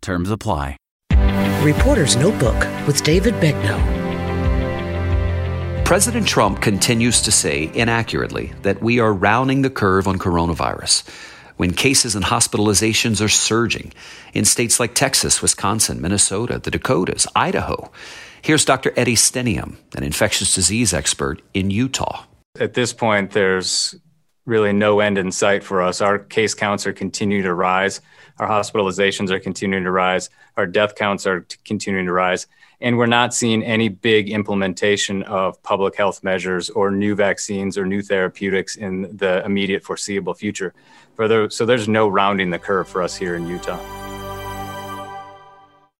Terms apply. Reporter's Notebook with David Begnaud. President Trump continues to say inaccurately that we are rounding the curve on coronavirus when cases and hospitalizations are surging in states like Texas, Wisconsin, Minnesota, the Dakotas, Idaho. Here's Dr. Eddie Stenehjem, an infectious disease expert in Utah. At this point, there's really no end in sight for us. Our case counts are continuing to rise. Our hospitalizations are continuing to rise. Our death counts are continuing to rise and we're not seeing any big implementation of public health measures or new vaccines or new therapeutics in the immediate foreseeable future. so there's no rounding the curve for us here in Utah.